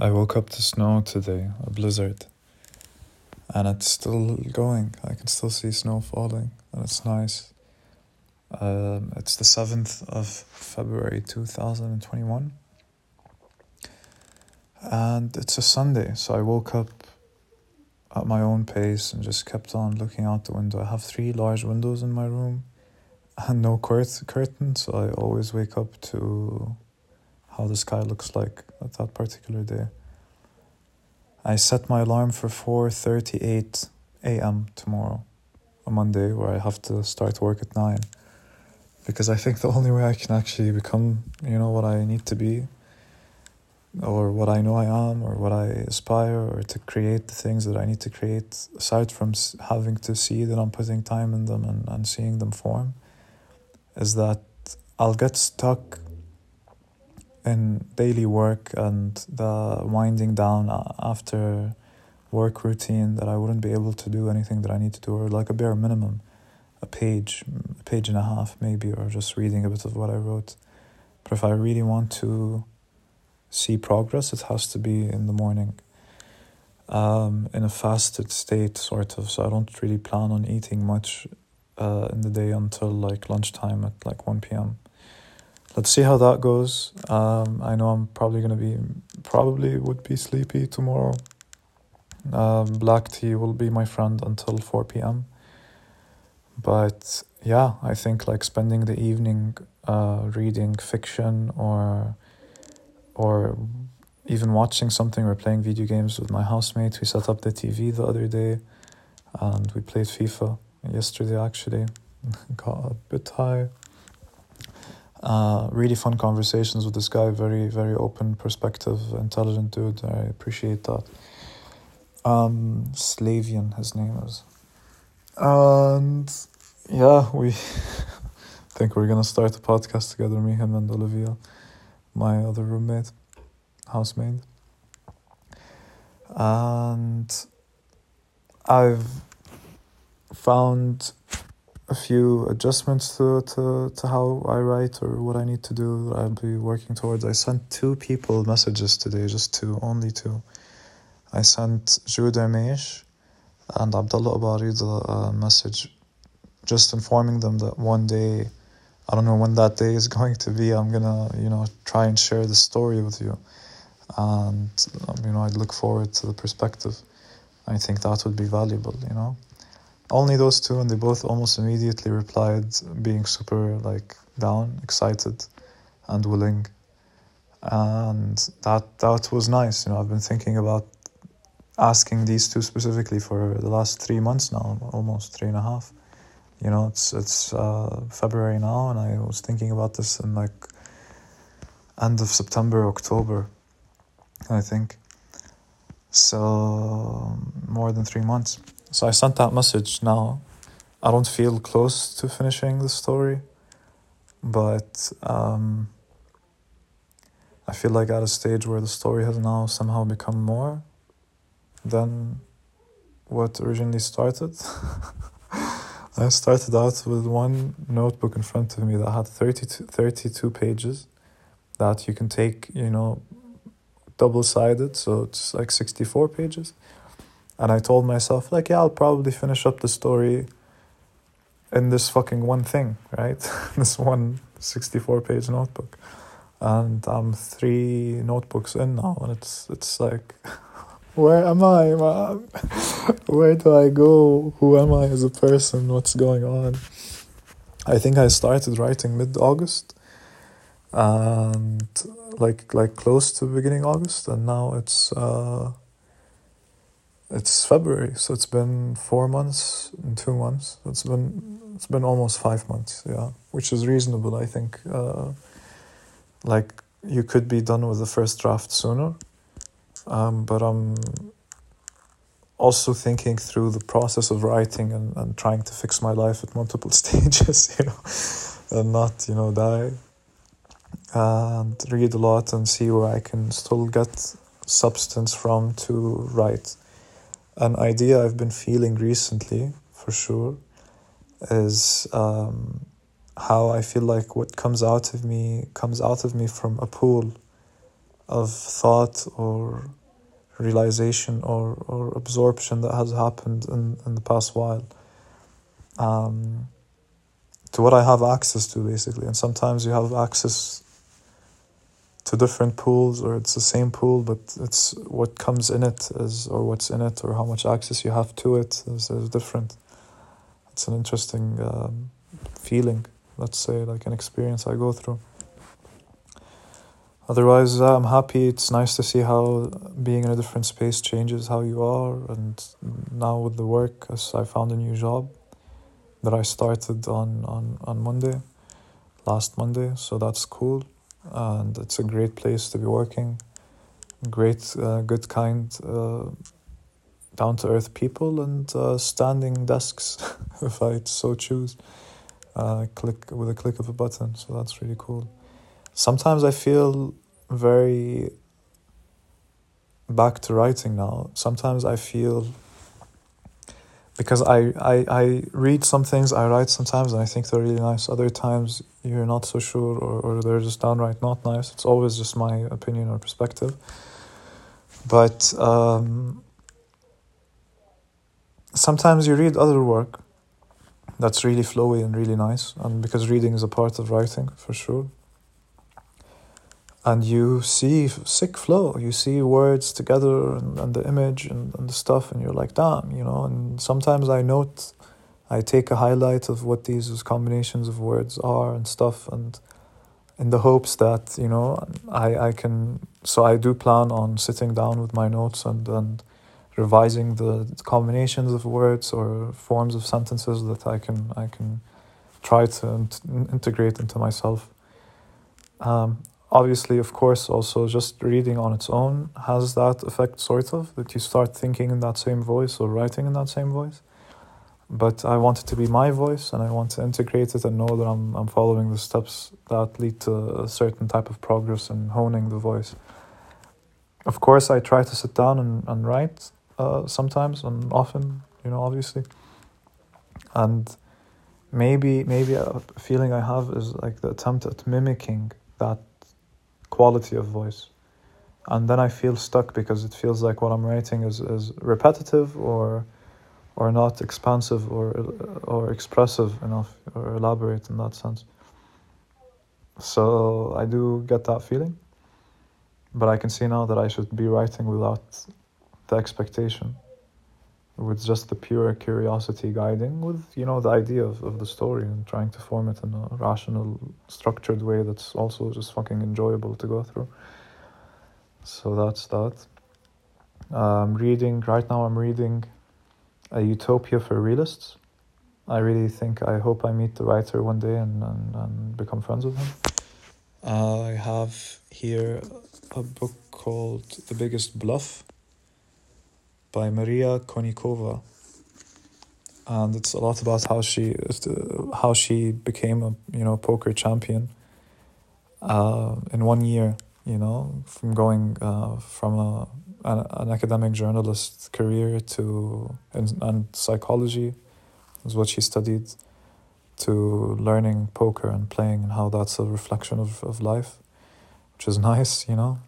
I woke up to snow today, a blizzard, and it's still going. I can still see snow falling, and it's nice. Um, it's the 7th of February 2021, and it's a Sunday, so I woke up at my own pace and just kept on looking out the window. I have three large windows in my room and no curt- curtain, so I always wake up to how the sky looks like at that particular day. I set my alarm for 4:38 a.m. tomorrow, a Monday where I have to start work at 9 because I think the only way I can actually become, you know, what I need to be or what I know I am or what I aspire or to create the things that I need to create aside from having to see that I'm putting time in them and, and seeing them form is that I'll get stuck in daily work and the winding down after work routine that I wouldn't be able to do anything that I need to do, or like a bare minimum, a page, a page and a half maybe, or just reading a bit of what I wrote. But if I really want to see progress, it has to be in the morning. Um, in a fasted state, sort of. So I don't really plan on eating much uh, in the day until like lunchtime at like 1 p.m let's see how that goes. Um, I know I'm probably gonna be probably would be sleepy tomorrow. Um, black tea will be my friend until four p.m. But yeah, I think like spending the evening uh, reading fiction or or even watching something or playing video games with my housemate. We set up the TV the other day and we played FIFA yesterday actually. Got a bit high uh, really fun conversations with this guy. Very, very open perspective, intelligent dude. I appreciate that. Um, Slavian, his name is. And yeah, we think we're gonna start a podcast together, me, him, and Olivia, my other roommate, housemate. And I've found a few adjustments to, to, to how I write or what I need to do I'll be working towards. I sent two people messages today, just two, only two. I sent Jude Hermesh and Abdullah Abari the uh, message just informing them that one day, I don't know when that day is going to be, I'm gonna, you know, try and share the story with you. And, um, you know, I'd look forward to the perspective. I think that would be valuable, you know only those two, and they both almost immediately replied, being super like down, excited, and willing. And that that was nice. You know, I've been thinking about asking these two specifically for the last three months now, almost three and a half. You know, it's it's uh, February now, and I was thinking about this in like end of September, October, I think. So more than three months. So I sent that message now. I don't feel close to finishing the story, but um, I feel like at a stage where the story has now somehow become more than what originally started. I started out with one notebook in front of me that had 32, 32 pages that you can take, you know, double sided, so it's like 64 pages. And I told myself, like, yeah, I'll probably finish up the story in this fucking one thing, right? this one 64 page notebook. And I'm three notebooks in now, and it's it's like, where am I, where do I go? Who am I as a person? What's going on? I think I started writing mid August, and like like close to beginning August, and now it's uh, it's February, so it's been four months and two months. It's been it's been almost five months, yeah, which is reasonable, I think. Uh, like you could be done with the first draft sooner, um, but I'm also thinking through the process of writing and, and trying to fix my life at multiple stages, you know, and not you know die. And read a lot and see where I can still get substance from to write an idea I've been feeling recently, for sure, is um, how I feel like what comes out of me comes out of me from a pool of thought or realization or, or absorption that has happened in, in the past while. Um, to what I have access to basically. And sometimes you have access to different pools or it's the same pool but it's what comes in it is or what's in it or how much access you have to it is, is different. It's an interesting um, feeling let's say like an experience I go through. Otherwise I'm happy. It's nice to see how being in a different space changes how you are and now with the work as I found a new job that I started on, on, on Monday last Monday so that's cool and it's a great place to be working. Great, uh, good, kind, uh, down to earth people, and uh, standing desks, if I so choose. Uh, click with a click of a button, so that's really cool. Sometimes I feel very back to writing now. Sometimes I feel because I, I, I read some things, I write sometimes, and I think they're really nice. Other times, you're not so sure, or, or they're just downright not nice. It's always just my opinion or perspective. But um, sometimes you read other work that's really flowy and really nice, and because reading is a part of writing for sure and you see sick flow. You see words together and, and the image and, and the stuff and you're like damn you know? And sometimes i note i take a highlight of what these combinations of words are and stuff and in the hopes that you know i i can so i do plan on sitting down with my notes and and revising the combinations of words or forms of sentences that i can i can try to integrate into myself. Um, obviously, of course, also just reading on its own has that effect, sort of, that you start thinking in that same voice or writing in that same voice. But I want it to be my voice and I want to integrate it and know that I'm, I'm following the steps that lead to a certain type of progress and honing the voice. Of course, I try to sit down and, and write uh, sometimes and often, you know, obviously. And maybe maybe a feeling I have is like the attempt at mimicking that quality of voice. And then I feel stuck because it feels like what I'm writing is, is repetitive or or not expansive or or expressive enough or elaborate in that sense. So I do get that feeling. But I can see now that I should be writing without the expectation with just the pure curiosity guiding with you know the idea of, of the story and trying to form it in a rational structured way that's also just fucking enjoyable to go through. So that's that. I'm reading right now i'm reading a utopia for realists. I really think i hope i meet the writer one day and, and, and become friends with him. I have here a book called the biggest bluff by Maria Konnikova, and it's a lot about how she how she became a you know poker champion uh, in one year. You know, from going uh, from a an, an, academic journalist career to and, and psychology is what she studied to learning poker and playing and how that's a reflection of, of life, which is nice, you know.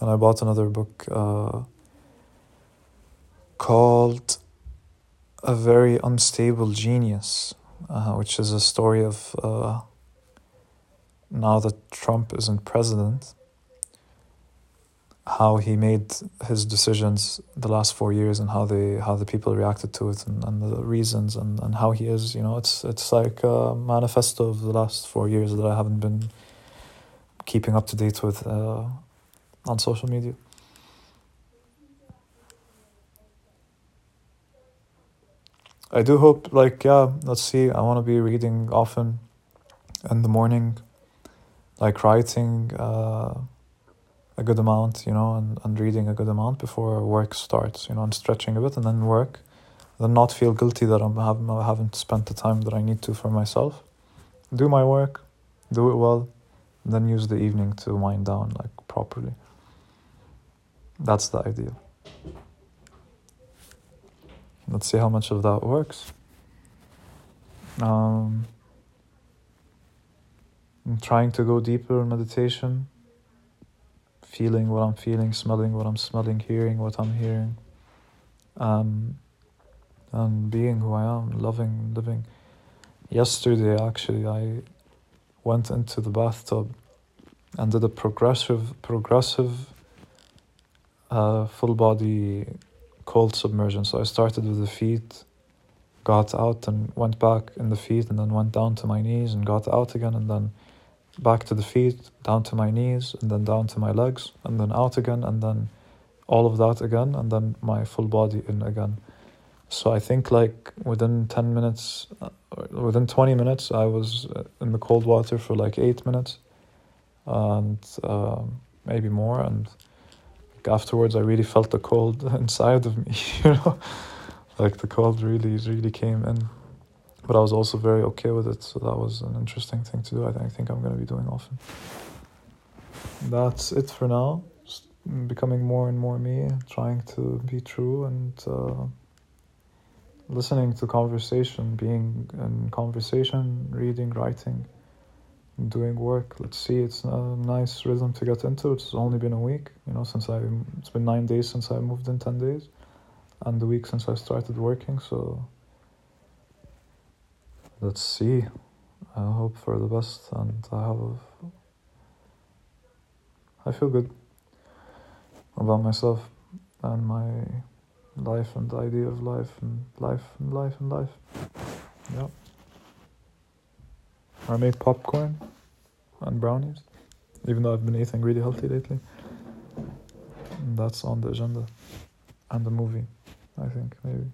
And I bought another book. Uh, called A Very Unstable Genius, uh, which is a story of uh, now that Trump isn't president, how he made his decisions the last four years and how they how the people reacted to it and, and the reasons and, and how he is you know it's it's like a manifesto of the last four years that I haven't been keeping up to date with uh, on social media. I do hope, like, yeah, let's see. I want to be reading often in the morning, like writing uh, a good amount, you know, and, and reading a good amount before work starts, you know, and stretching a bit and then work. Then not feel guilty that I'm, I haven't spent the time that I need to for myself. Do my work, do it well, then use the evening to wind down, like, properly. That's the idea. Let's see how much of that works. Um, I'm trying to go deeper in meditation. feeling what I'm feeling, smelling what I'm smelling, hearing what I'm hearing, um, and being who I am, loving, living. Yesterday, actually, I went into the bathtub and did a progressive, progressive, uh, full body cold submersion. So I started with the feet, got out and went back in the feet, and then went down to my knees and got out again, and then back to the feet, down to my knees, and then down to my legs, and then out again, and then all of that again, and then my full body in again. So I think like within 10 minutes, uh, within 20 minutes, I was uh, in the cold water for like eight minutes and um, maybe more. And afterwards, I really felt the cold inside of me, you know, like the cold really, really came in but I was also very okay with it. So that was an interesting thing to do. I think I'm going to be doing often. That's it for now. Just becoming more and more me, trying to be true and uh, listening to conversation, being in conversation, reading, writing, doing work. Let's see. It's a nice rhythm to get into. It's only been a week, you know, since I. It's been nine days since I moved in ten days, and the week since I started working. So let's see. I hope for the best, and I have. I feel good about myself and my life and the idea of life and life and life and life. Yeah. I made popcorn and brownies, even though I've been eating really healthy lately. That's on the agenda. And the movie, I think, maybe.